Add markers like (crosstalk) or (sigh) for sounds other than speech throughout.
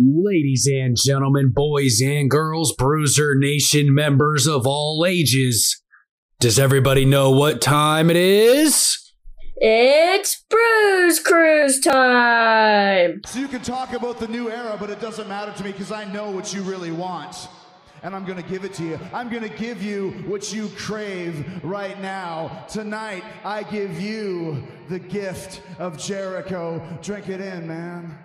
Ladies and gentlemen, boys and girls, Bruiser Nation members of all ages, does everybody know what time it is? It's Bruise Cruise time! So you can talk about the new era, but it doesn't matter to me because I know what you really want. And I'm going to give it to you. I'm going to give you what you crave right now. Tonight, I give you the gift of Jericho. Drink it in, man.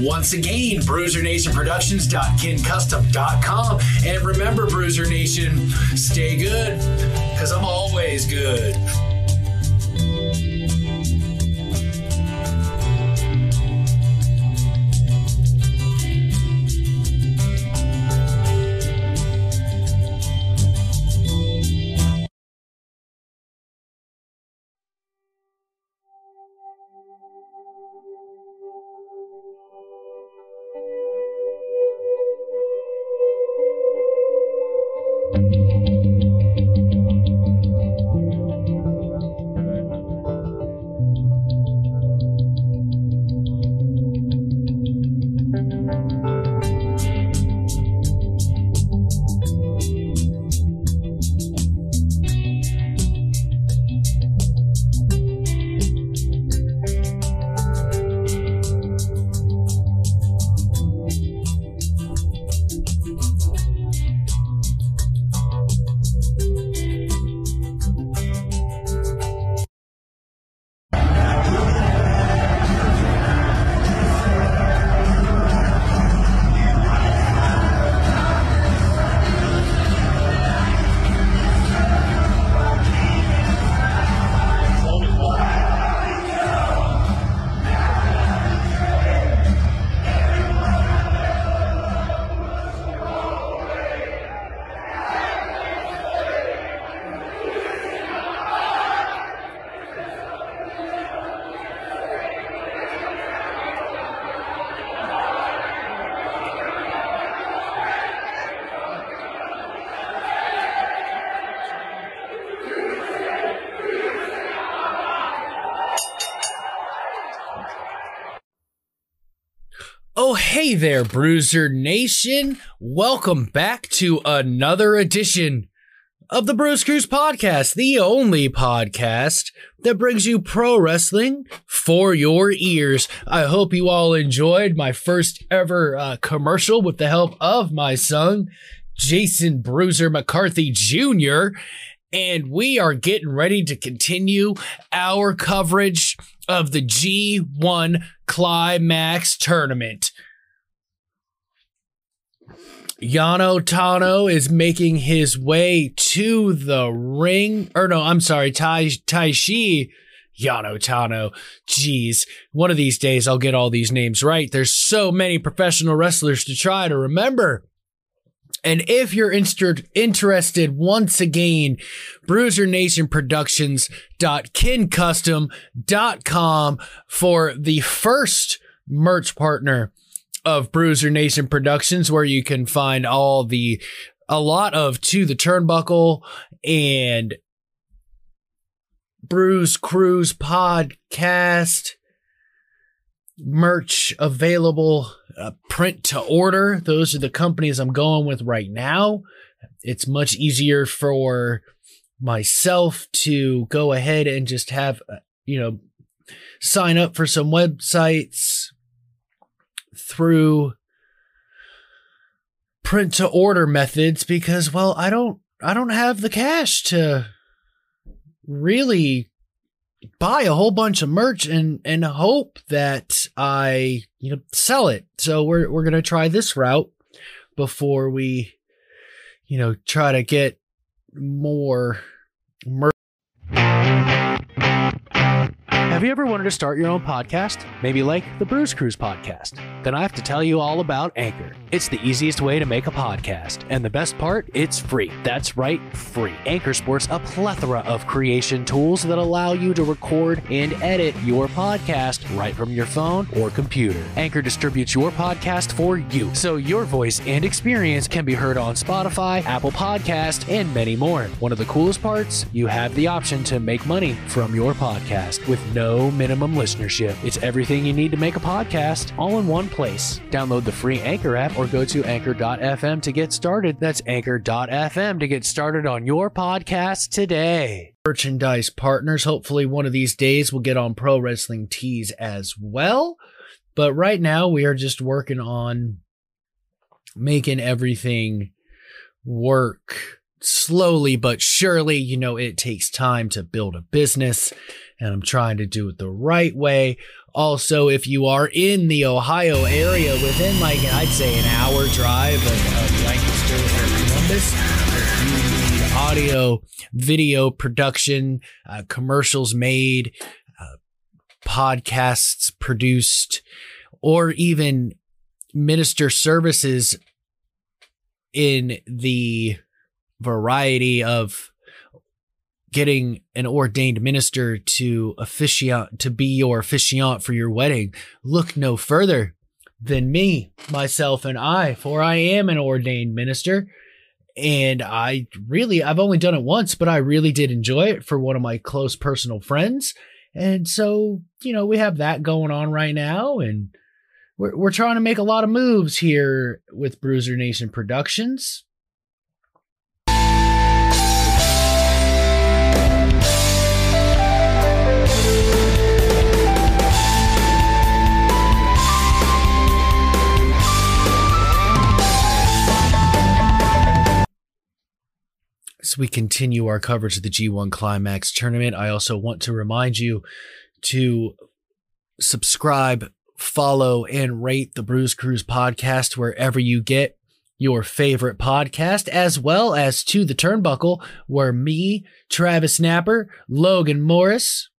once again, BruiserNationProductions.kincustom.com. And remember, Bruiser Nation, stay good, because I'm always good. Hey there, Bruiser Nation. Welcome back to another edition of the Bruise Cruise Podcast, the only podcast that brings you pro wrestling for your ears. I hope you all enjoyed my first ever uh, commercial with the help of my son, Jason Bruiser McCarthy Jr. And we are getting ready to continue our coverage of the G1 Climax Tournament. Yano Tano is making his way to the ring. Or no, I'm sorry, Tai Taishi Yano Tano. Jeez, one of these days I'll get all these names right. There's so many professional wrestlers to try to remember. And if you're inter- interested, once again, Bruiser Nation Productions.kincustom.com for the first merch partner of Bruiser Nation Productions, where you can find all the, a lot of To the Turnbuckle and Bruise Cruise podcast merch available uh, print to order. Those are the companies I'm going with right now. It's much easier for myself to go ahead and just have, uh, you know, sign up for some websites through print to order methods because well I don't I don't have the cash to really buy a whole bunch of merch and and hope that I you know sell it. So we're we're gonna try this route before we you know try to get more merch. Have you ever wanted to start your own podcast? Maybe like the Bruise Cruise podcast? Then I have to tell you all about Anchor. It's the easiest way to make a podcast. And the best part, it's free. That's right, free. Anchor sports a plethora of creation tools that allow you to record and edit your podcast right from your phone or computer. Anchor distributes your podcast for you, so your voice and experience can be heard on Spotify, Apple Podcast, and many more. One of the coolest parts, you have the option to make money from your podcast with no minimum listenership. It's everything you need to make a podcast all in one place. Download the free Anchor app or go to anchor.fm to get started. That's anchor.fm to get started on your podcast today. Merchandise partners. Hopefully, one of these days we'll get on Pro Wrestling Tees as well. But right now, we are just working on making everything work slowly but surely. You know, it takes time to build a business and I'm trying to do it the right way. Also, if you are in the Ohio area within like I'd say an hour drive of, of Lancaster or Columbus, if you need audio, video production, uh, commercials made, uh, podcasts produced, or even minister services in the variety of getting an ordained minister to officiate to be your officiant for your wedding, look no further than me, myself, and I, for I am an ordained minister. And I really, I've only done it once, but I really did enjoy it for one of my close personal friends. And so, you know, we have that going on right now. And we're, we're trying to make a lot of moves here with Bruiser Nation Productions. As we continue our coverage of the G1 Climax tournament, I also want to remind you to subscribe, follow, and rate the Bruise Cruise podcast wherever you get your favorite podcast, as well as to the Turnbuckle, where me, Travis Napper, Logan Morris,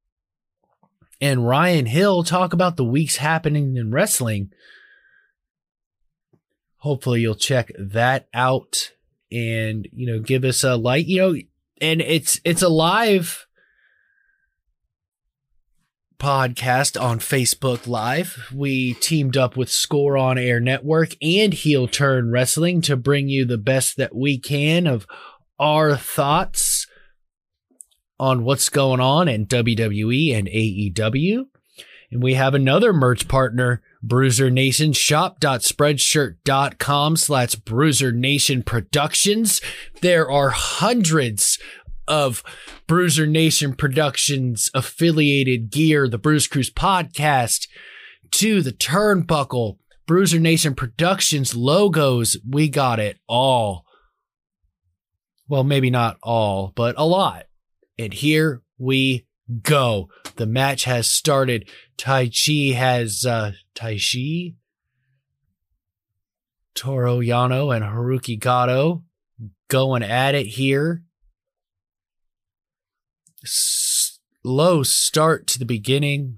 and Ryan Hill talk about the weeks happening in wrestling. Hopefully, you'll check that out and you know give us a like you know and it's it's a live podcast on Facebook Live. We teamed up with Score on Air Network and Heel Turn Wrestling to bring you the best that we can of our thoughts on what's going on in WWE and AEW. And we have another merch partner Bruiser Nation shop.spreadshirt.com slash Bruiser Nation Productions. There are hundreds of Bruiser Nation Productions affiliated gear, the Bruise Cruise podcast, to the turnbuckle, Bruiser Nation Productions logos. We got it all. Well, maybe not all, but a lot. And here we go. The match has started. Taichi has uh Taichi, Toru Yano, and Hirooki Goto going at it here. Slow start to the beginning.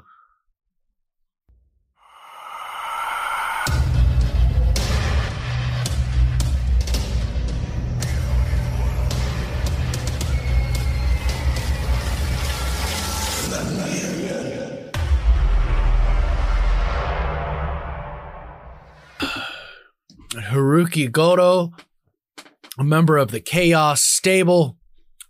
Hirooki Goto, a member of the Chaos stable,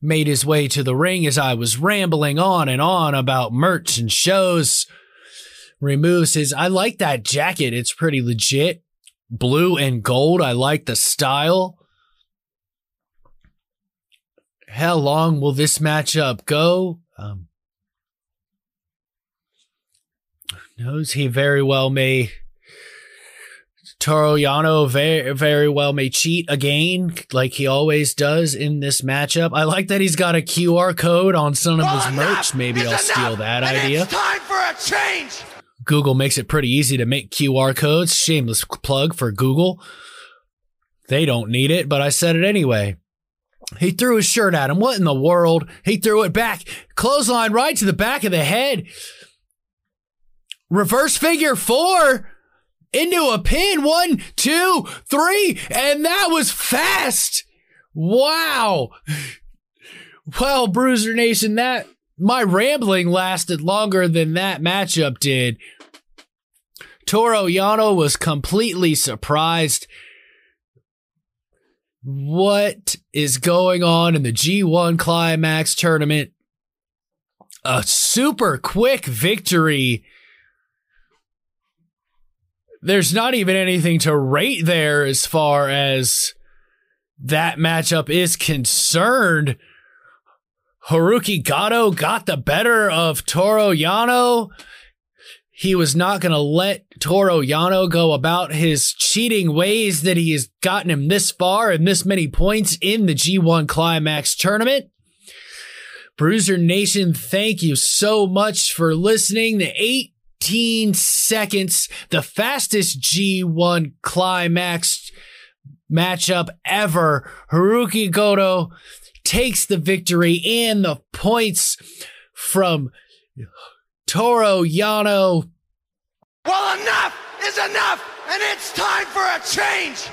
made his way to the ring as I was rambling on and on about merch and shows. Removes his, I like that jacket. It's pretty legit. Blue and gold. I like the style. How long will this matchup go? Um, knows he very well may Toru Yano very, very well may cheat again, like he always does in this matchup. I like that he's got a QR code on some of his merch. Maybe I'll steal that idea. time for a change. Google makes it pretty easy to make QR codes. Shameless plug for Google. They don't need it, but I said it anyway. He threw his shirt at him. What in the world? He threw it back. Clothesline right to the back of the head. reverse figure four into a pin. One, two, three, and that was fast. Wow. Well, Bruiser Nation, that my rambling lasted longer than that matchup did. Toru Yano was completely surprised. What is going on in the G1 Climax tournament? A super quick victory. There's not even anything to rate there as far as that matchup is concerned. Hirooki Goto got the better of Toru Yano. He was not going to let Toru Yano go about his cheating ways that he has gotten him this far and this many points in the G1 Climax tournament. Bruiser Nation, thank you so much for listening. The 18 seconds, the fastest G1 Climax matchup ever. Hirooki Goto takes the victory and the points from Toru Yano. Well, enough is enough, and it's time for a change.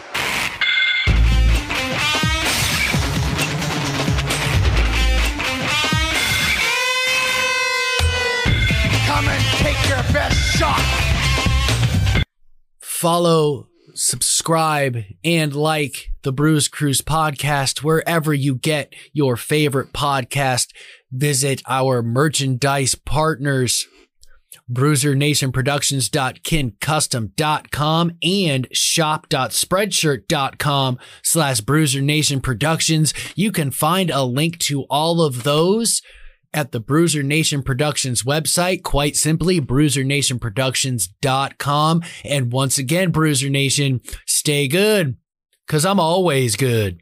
Follow, subscribe, and like the Bruise Cruise podcast wherever you get your favorite podcast. Visit our merchandise partners bruisernationproductions.kincustom.com and shop.spreadshirt.com slash bruisernationproductions. You can find a link to all of those at the Bruiser Nation Productions website. Quite simply, bruisernationproductions.com. And once again, Bruiser Nation, stay good because I'm always good.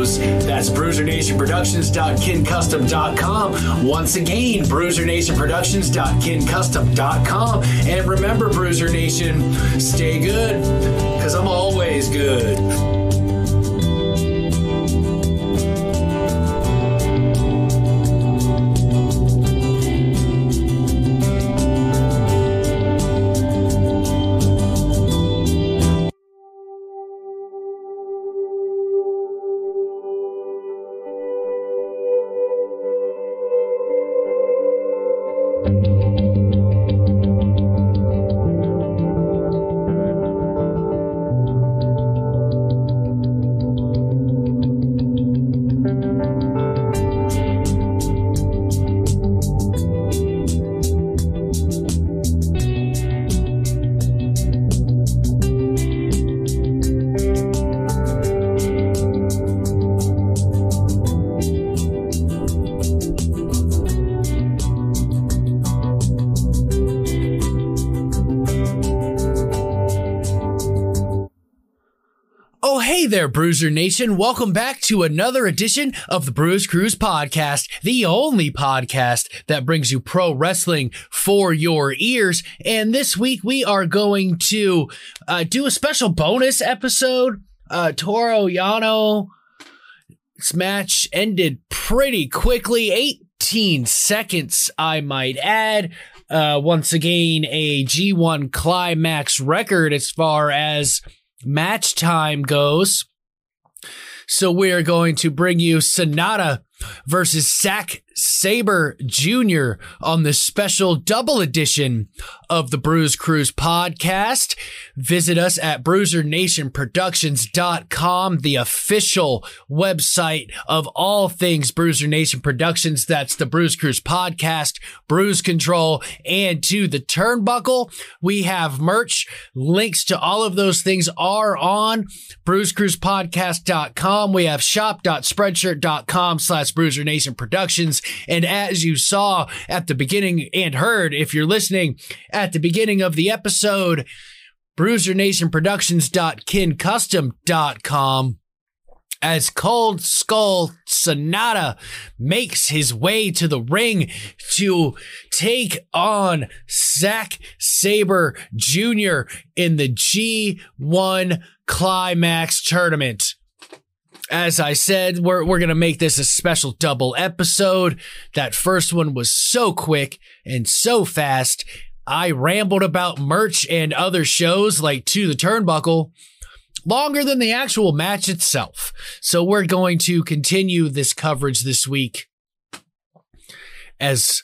That's bruisernationproductions.kincustom.com. Once again, bruisernationproductions.kincustom.com. And remember, Bruiser Nation, stay good, because I'm always good. Hey there, Bruiser Nation. Welcome back to another edition of the Bruise Cruise podcast, the only podcast that brings you pro wrestling for your ears. And this week we are going to uh, do a special bonus episode. Uh, Toru Yano match ended pretty quickly 18 seconds, I might add. Uh, once again, a G1 climax record as far as match time goes. So we are going to bring you Sanada versus Zack Sabre Jr. on the special double edition of the Bruise Cruise podcast. Visit us at bruisernationproductions.com, the official website of all things Bruiser Nation Productions. That's the Bruise Cruise podcast, Bruise Control, and to the turnbuckle. We have merch. Links to all of those things are on bruisecruisepodcast.com. We have shop.spreadshirt.com slash Bruiser Nation Productions. And as you saw at the beginning and heard, if you're listening at the beginning of the episode, bruisernationproductions.kincustom.com as Cold Skull Sanada makes his way to the ring to take on Zack Sabre Jr. in the G1 Climax Tournament. As I said, we're, we're going to make this a special double episode. That first one was so quick and so fast. I rambled about merch and other shows like To the Turnbuckle longer than the actual match itself. So we're going to continue this coverage this week as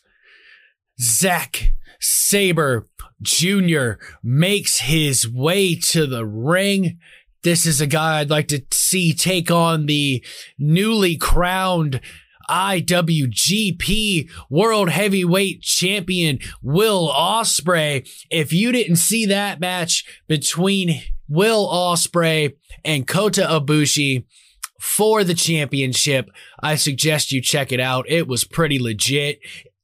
Zach Sabre Jr. makes his way to the ring. This is a guy I'd like to see take on the newly crowned IWGP World Heavyweight Champion Will Ospreay. If you didn't see that match between Will Ospreay and Kota Ibushi for the championship, I suggest you check it out. It was pretty legit.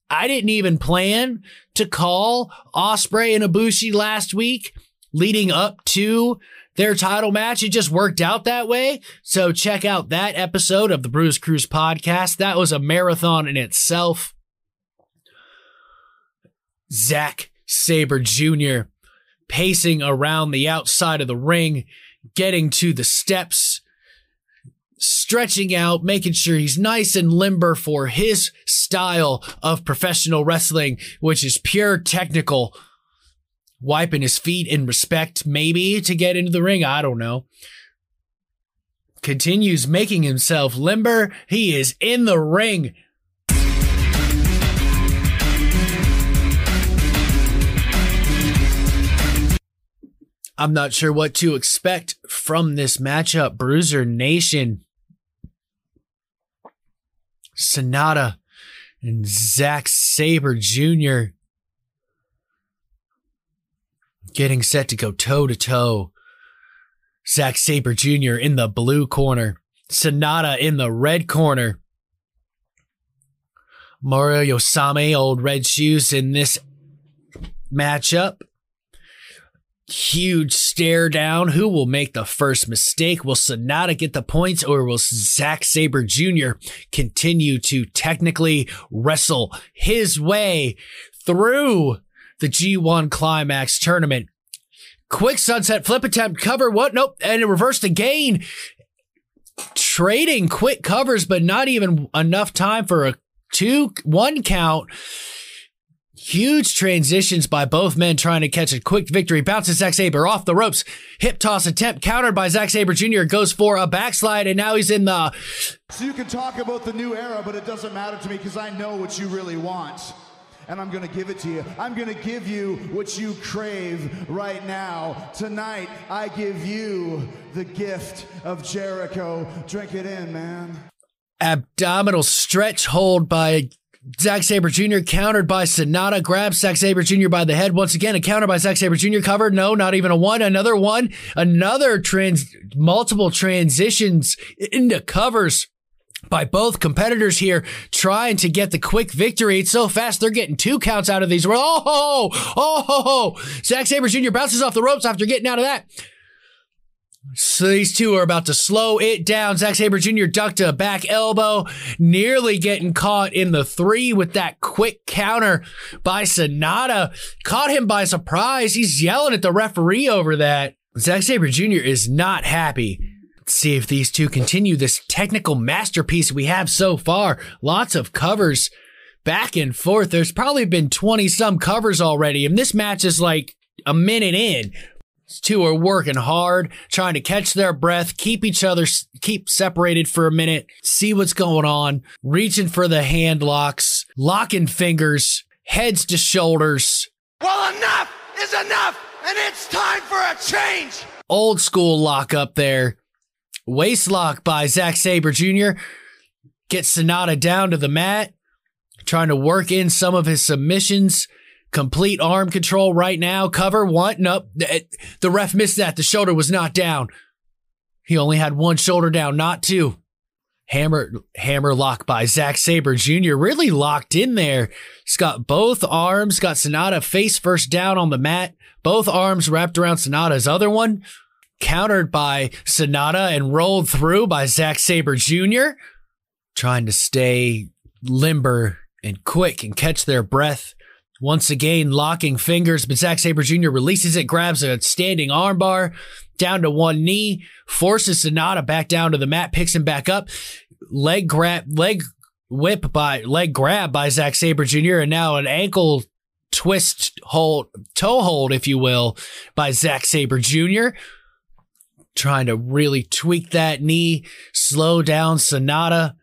I didn't even plan to call Ospreay and Ibushi last week leading up to their title match. It just worked out that way. So check out that episode of the Bruise Cruise podcast. That was a marathon in itself. Zack Sabre Jr. pacing around the outside of the ring, getting to the steps, stretching out, making sure he's nice and limber for his style of professional wrestling, which is pure technical wiping his feet in respect, maybe to get into the ring. I don't know. Continues making himself limber. He is in the ring. I'm not sure what to expect from this matchup. Bruiser Nation, Sanada, and Zack Sabre Jr getting set to go toe to toe. Zack Sabre Jr. in the blue corner, Sanada in the red corner. Marty Asami, old red shoes in this matchup. Huge stare down. Who will make the first mistake? Will Sanada get the points or will Zack Sabre Jr. continue to technically wrestle his way through the G1 Climax tournament. Quick sunset flip attempt cover. What? Nope. And it reversed again. Trading quick covers, but not even enough time for a two, one count. Huge transitions by both men trying to catch a quick victory. Bounces Zack Sabre off the ropes. Hip toss attempt countered by Zack Sabre Jr. Goes for a backslide and now he's in the. So you can talk about the new era, but it doesn't matter to me because I know what you really want and I'm going to give it to you. I'm going to give you what you crave right now. Tonight, I give you the gift of Jericho. Drink it in, man. Abdominal stretch hold by Zack Sabre Jr. countered by Sanada. Grabs Zack Sabre Jr. by the head. Once again, a counter by Zack Sabre Jr. covered. No, not even a one. Another one. Another trans, multiple transitions into covers by both competitors here trying to get the quick victory. It's so fast, they're getting two counts out of these. Oh, oh, oh, oh, Zack Sabre Jr. bounces off the ropes after getting out of that. So these two are about to slow it down. Zack Sabre Jr. ducked a back elbow, nearly getting caught in the three with that quick counter by Sanada. Caught him by surprise. He's yelling at the referee over that. Zack Sabre Jr. is not happy see if these two continue this technical masterpiece we have so far. Lots of covers back and forth. There's probably been 20 some covers already, and this match is like a minute in. These two are working hard, trying to catch their breath, keep each other, keep separated for a minute, see what's going on, reaching for the hand locks, locking fingers, heads to shoulders. Well, enough is enough, and it's time for a change. Old school lock up there. Waist lock by Zack Sabre Jr. Gets Sanada down to the mat, trying to work in some of his submissions. Complete arm control right now. Cover one. Nope. The eh, the ref missed that. The shoulder was not down. He only had one shoulder down, not two. Hammer hammer lock by Zack Sabre Jr. Really locked in there. He's got both arms, got Sanada face first down on the mat, both arms wrapped around Sanada's other one, countered by Sanada and rolled through by Zack Sabre Jr. Trying to stay limber and quick and catch their breath. Once again, locking fingers, but Zack Sabre Jr. releases it, grabs a standing armbar down to one knee, forces Sanada back down to the mat, picks him back up, leg grab, leg whip by leg grab by Zack Sabre Jr. and now an ankle twist hold, toe hold, if you will, by Zack Sabre Jr. Trying to really tweak that knee, slow down Sanada,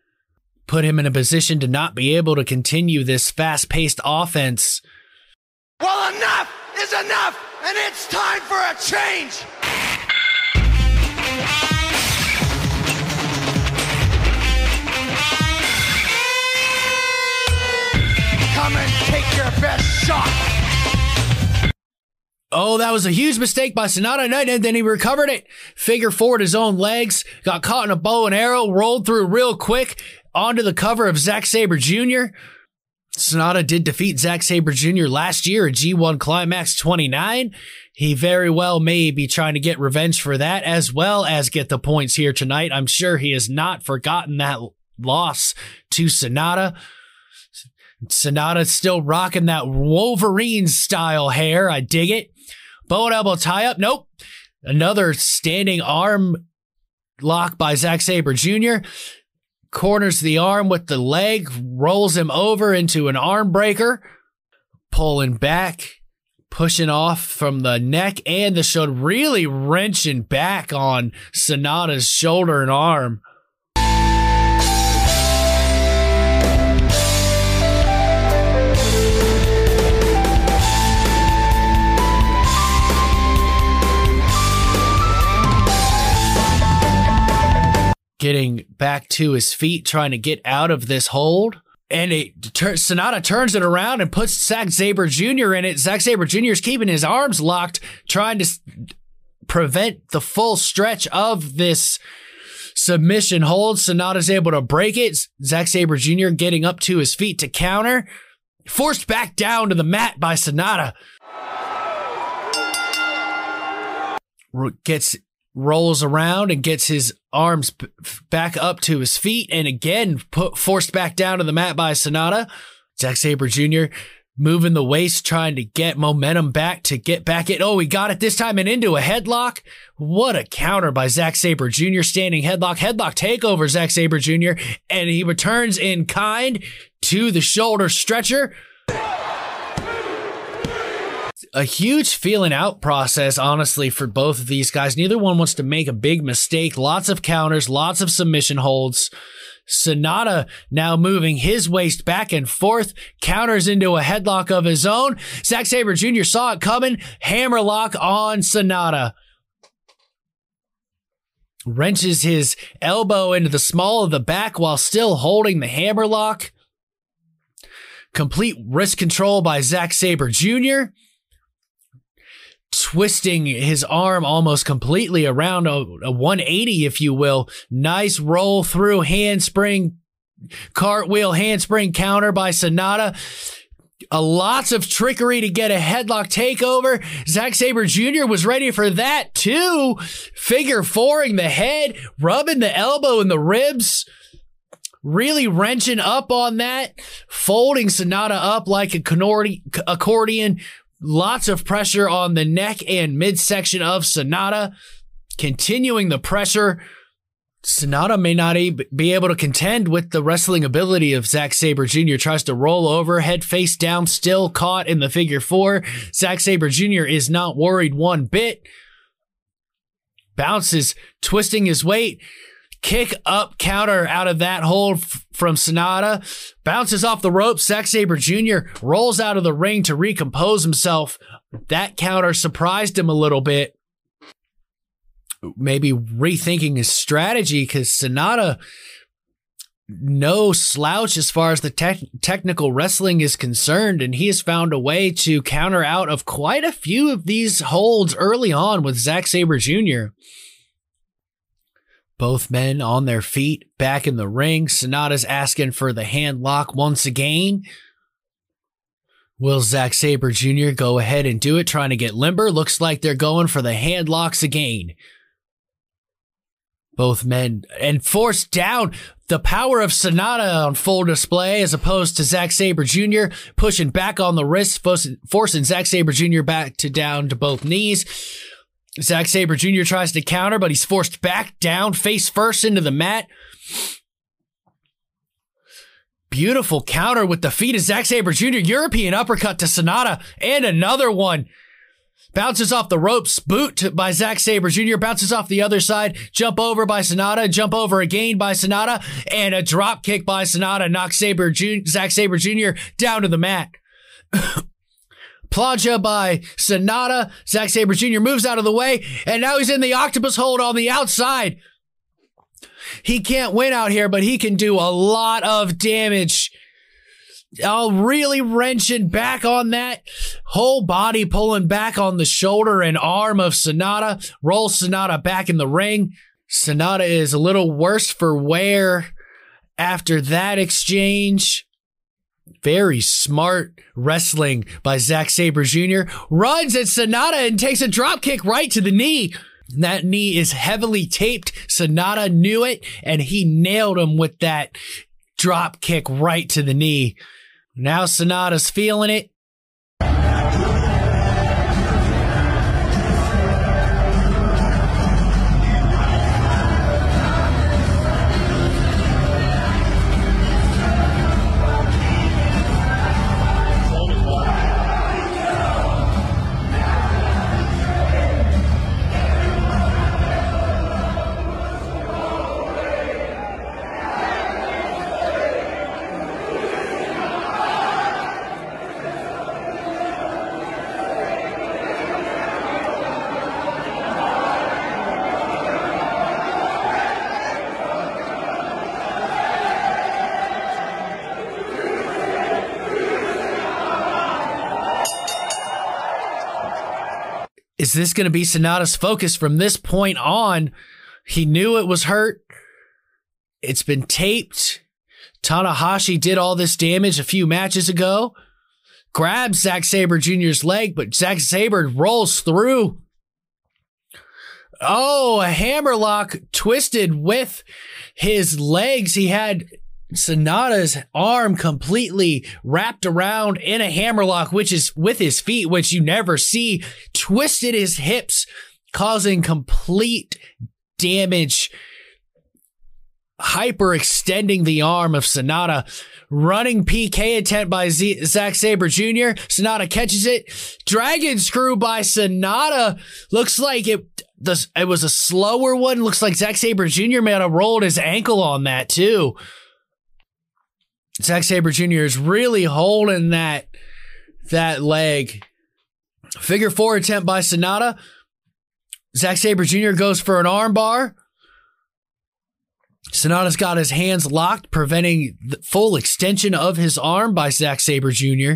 put him in a position to not be able to continue this fast paced offense. Well, enough is enough, and it's time for a change. Come and take your best shot. Oh, that was a huge mistake by Sanada Knight, and then he recovered it. Figure forward his own legs, got caught in a bow and arrow, rolled through real quick onto the cover of Zack Sabre Jr. Sanada did defeat Zack Sabre Jr. last year at G1 Climax 29. He very well may be trying to get revenge for that as well as get the points here tonight. I'm sure he has not forgotten that loss to Sanada. Sanada's still rocking that Wolverine style hair. I dig it. Bow and elbow tie up. Nope. Another standing arm lock by Zack Sabre Jr. Corners the arm with the leg, rolls him over into an arm breaker, pulling back, pushing off from the neck and the shoulder, really wrenching back on Sanada's shoulder and arm. Getting back to his feet, trying to get out of this hold. And it tur- Sanada turns it around and puts Zack Sabre Jr. in it. Zack Sabre Jr. is keeping his arms locked, trying to s- prevent the full stretch of this submission hold. Sanada's able to break it. Zack Sabre Jr. getting up to his feet to counter. Forced back down to the mat by Sanada. Gets rolls around and gets his arms back up to his feet and again put forced back down to the mat by Sanada. Zack Sabre Jr. moving the waist, trying to get momentum back to get back in. Oh, he got it this time and into a headlock. What a counter by Zack Sabre Jr. Standing headlock, headlock takeover Zack Sabre Jr. And he returns in kind to the shoulder stretcher a huge feeling out process, honestly, for both of these guys. Neither one wants to make a big mistake. Lots of counters, lots of submission holds. Sanada now moving his waist back and forth, counters into a headlock of his own. Zack Sabre Jr. saw it coming, hammerlock on Sanada. Wrenches his elbow into the small of the back while still holding the hammerlock. Complete wrist control by Zack Sabre Jr twisting his arm almost completely around a, a 180, if you will. Nice roll through handspring, cartwheel handspring counter by Sanada. A lots of trickery to get a headlock takeover. Zack Sabre Jr. was ready for that too. Figure fouring the head, rubbing the elbow in the ribs really wrenching up on that, folding Sanada up like a accordion, Lots of pressure on the neck and midsection of Sanada, continuing the pressure. Sanada may not be able to contend with the wrestling ability of Zack Sabre Jr. Tries to roll over, head face down, still caught in the figure four. Zack Sabre Jr. is not worried one bit. bounces, twisting his weight. Kick up counter out of that hold f- from Sanada. Bounces off the ropes. Zack Sabre Jr. rolls out of the ring to recompose himself. That counter surprised him a little bit. Maybe rethinking his strategy because Sanada no slouch as far as the te- technical wrestling is concerned, and he has found a way to counter out of quite a few of these holds early on with Zack Sabre Jr. Both men on their feet, back in the ring. Sanada's asking for the hand lock once again. Will Zack Sabre Jr. go ahead and do it, trying to get limber? Looks like they're going for the hand locks again. Both men and forced down the power of Sanada on full display as opposed to Zack Sabre Jr. pushing back on the wrist, forcing, Zack Sabre Jr. back to down to both knees. Zack Sabre Jr. tries to counter, but he's forced back down, face first into the mat. Beautiful counter with the feet of Zack Sabre Jr. European uppercut to Sanada and another one. Bounces off the ropes, boot by Zack Sabre Jr., bounces off the other side, jump over by Sanada, jump over again by Sanada, and a drop kick by Sanada knocks Sabre Jr., Zack Sabre Jr. down to the mat. (laughs) Plancha by Sanada. Zack Sabre Jr. moves out of the way, and now he's in the octopus hold on the outside. He can't win out here, but he can do a lot of damage. Oh, really wrenching back on that whole body, pulling back on the shoulder and arm of Sanada. Roll Sanada back in the ring. Sanada is a little worse for wear after that exchange. Very smart wrestling by Zack Sabre Jr. Runs at Sanada and takes a drop kick right to the knee. That knee is heavily taped. Sanada knew it and he nailed him with that drop kick right to the knee. Now Sanada's feeling it. Is this going to be Sanada's focus from this point on? He knew it was hurt. It's been taped. Tanahashi did all this damage a few matches ago. Grabs Zack Sabre Jr.'s leg, but Zack Sabre rolls through. Oh, a hammerlock twisted with his legs. He had Sanada's arm completely wrapped around in a hammerlock, which is with his feet, which you never see, twisted his hips, causing complete damage, hyper extending the arm of Sanada. Running PK attempt by Z- Zack Sabre Jr. Sanada catches it. Dragon screw by Sanada. Looks like it. It was a slower one. Looks like Zack Sabre Jr. may have rolled his ankle on that too. Zack Sabre Jr. is really holding that that leg. Figure four attempt by Sanada. Zack Sabre Jr. goes for an armbar. Sanada's got his hands locked, preventing the full extension of his arm by Zack Sabre Jr.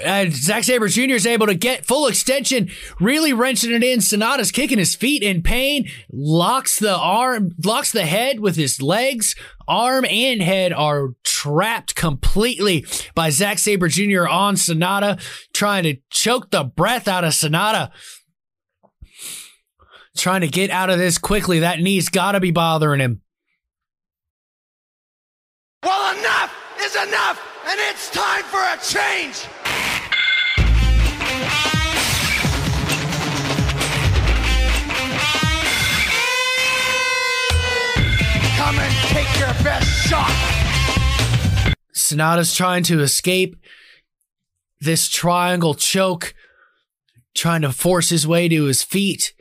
And Zack Sabre Jr. is able to get full extension, really wrenching it in. Sanada's kicking his feet in pain, locks the arm, locks the head with his legs. Arm and head are trapped completely by Zack Sabre Jr. on Sanada, trying to choke the breath out of Sanada. Trying to get out of this quickly. That knee's gotta be bothering him. Well, enough is enough, and it's time for a change. Sanada's trying to escape this triangle choke, trying to force his way to his feet.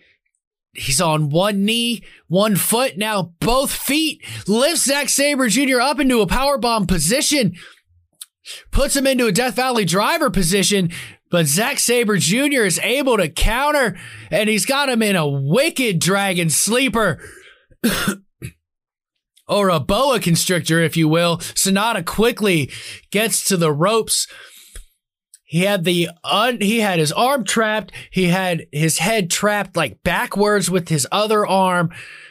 He's on one knee, one foot, now both feet, lifts Zack Sabre Jr. up into a powerbomb position, puts him into a Death Valley driver position, but Zack Sabre Jr. is able to counter, and he's got him in a wicked dragon sleeper. (coughs) or a boa constrictor, if you will. Sanada quickly gets to the ropes. He had the un- he had his arm trapped. He had his head trapped like backwards with his other arm,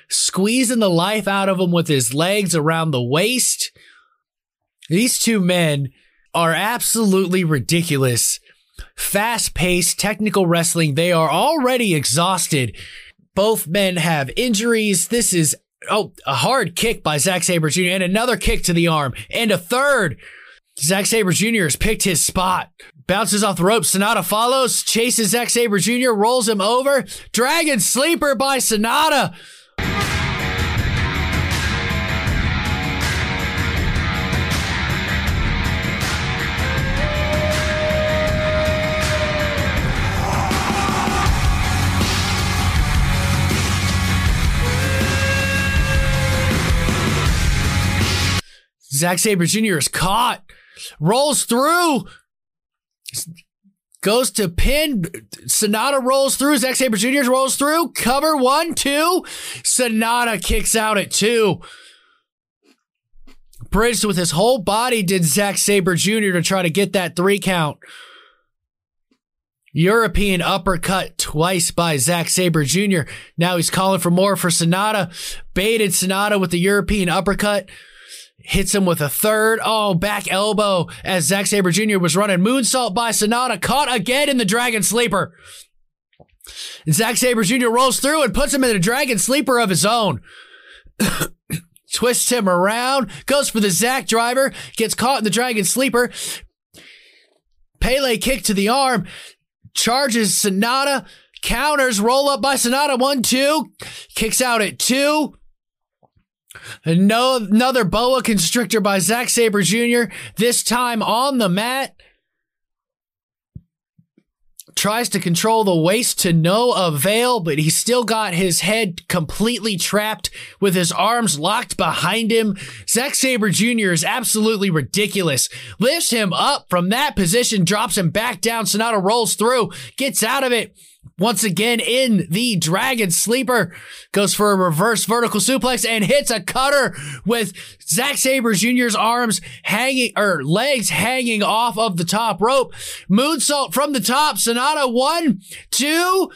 squeezing the life out of him with his legs around the waist. These two men are absolutely ridiculous. Fast paced technical wrestling. They are already exhausted. Both men have injuries. This is Oh, a hard kick by Zack Sabre Jr. and another kick to the arm and a third. Zack Sabre Jr. has picked his spot. Bounces off the rope. Sanada follows, chases Zack Sabre Jr., rolls him over. Dragon sleeper by Sanada. Zack Sabre Jr. is caught, rolls through, goes to pin. Sanada rolls through. Zack Sabre Jr. rolls through. Cover one, two. Sanada kicks out at two. Bridged with his whole body did Zack Sabre Jr. to try to get that three count. European uppercut twice by Zack Sabre Jr. Now he's calling for more for Sanada. Baited Sanada with the European uppercut hits him with a third. Oh, back elbow as Zack Sabre Jr. was running. Moonsault by Sanada, caught again in the Dragon Sleeper. And Zack Sabre Jr. rolls through and puts him in a Dragon Sleeper of his own. (coughs) Twists him around, goes for the Zack driver, gets caught in the Dragon Sleeper. Pele kick to the arm, charges Sanada, counters, roll up by Sanada, one, two, kicks out at two. No, another boa constrictor by Zack Sabre Jr., this time on the mat. Tries to control the waist to no avail, but he's still got his head completely trapped with his arms locked behind him. Zack Sabre Jr. is absolutely ridiculous. Lifts him up from that position, drops him back down. Sanada rolls through, gets out of it once again in the Dragon Sleeper. Goes for a reverse vertical suplex and hits a cutter with Zack Sabre Jr.'s arms hanging, or legs hanging off of the top rope. Moonsault from the top. Sanada one, two,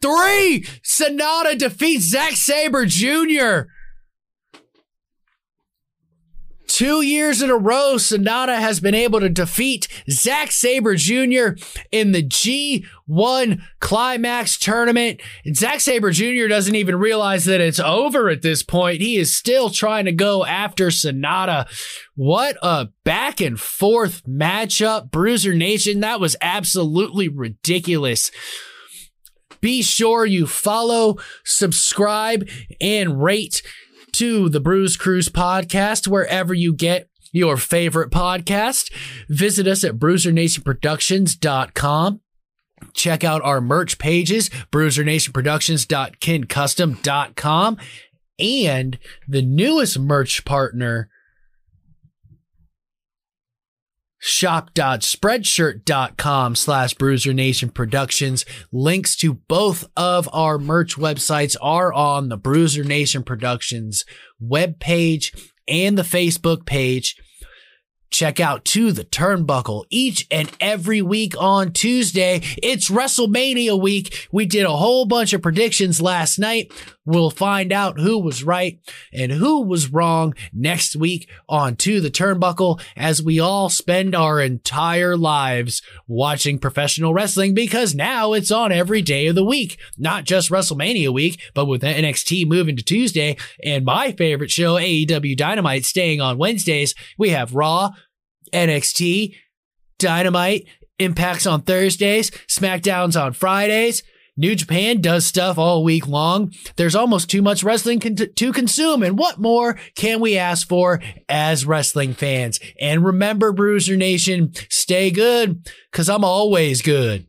three. Sanada defeats Zack Sabre Jr. Two years in a row, Sanada has been able to defeat Zack Sabre Jr. in the G1 Climax tournament. And Zack Sabre Jr. doesn't even realize that it's over at this point. He is still trying to go after Sanada. What a back and forth matchup, Bruiser Nation. That was absolutely ridiculous. Be sure you follow, subscribe, and rate to the Bruise Cruise podcast wherever you get your favorite podcast. Visit us at bruzernationproductions.com. Check out our merch pages, bruzernationproductions.kincustom.com and the newest merch partner, shop.spreadshirt.com slash bruiser nation productions links to both of our merch websites are on the bruiser nation productions webpage and the facebook page Check out To the Turnbuckle each and every week on Tuesday. It's WrestleMania week. We did a whole bunch of predictions last night. We'll find out who was right and who was wrong next week on To the Turnbuckle as we all spend our entire lives watching professional wrestling because now it's on every day of the week, not just WrestleMania week, but with NXT moving to Tuesday and my favorite show, AEW Dynamite, staying on Wednesdays, we have Raw, NXT, Dynamite, Impacts on Thursdays, SmackDowns on Fridays. New Japan does stuff all week long. There's almost too much wrestling con- to consume. And what more can we ask for as wrestling fans? And remember, Bruiser Nation, stay good because I'm always good.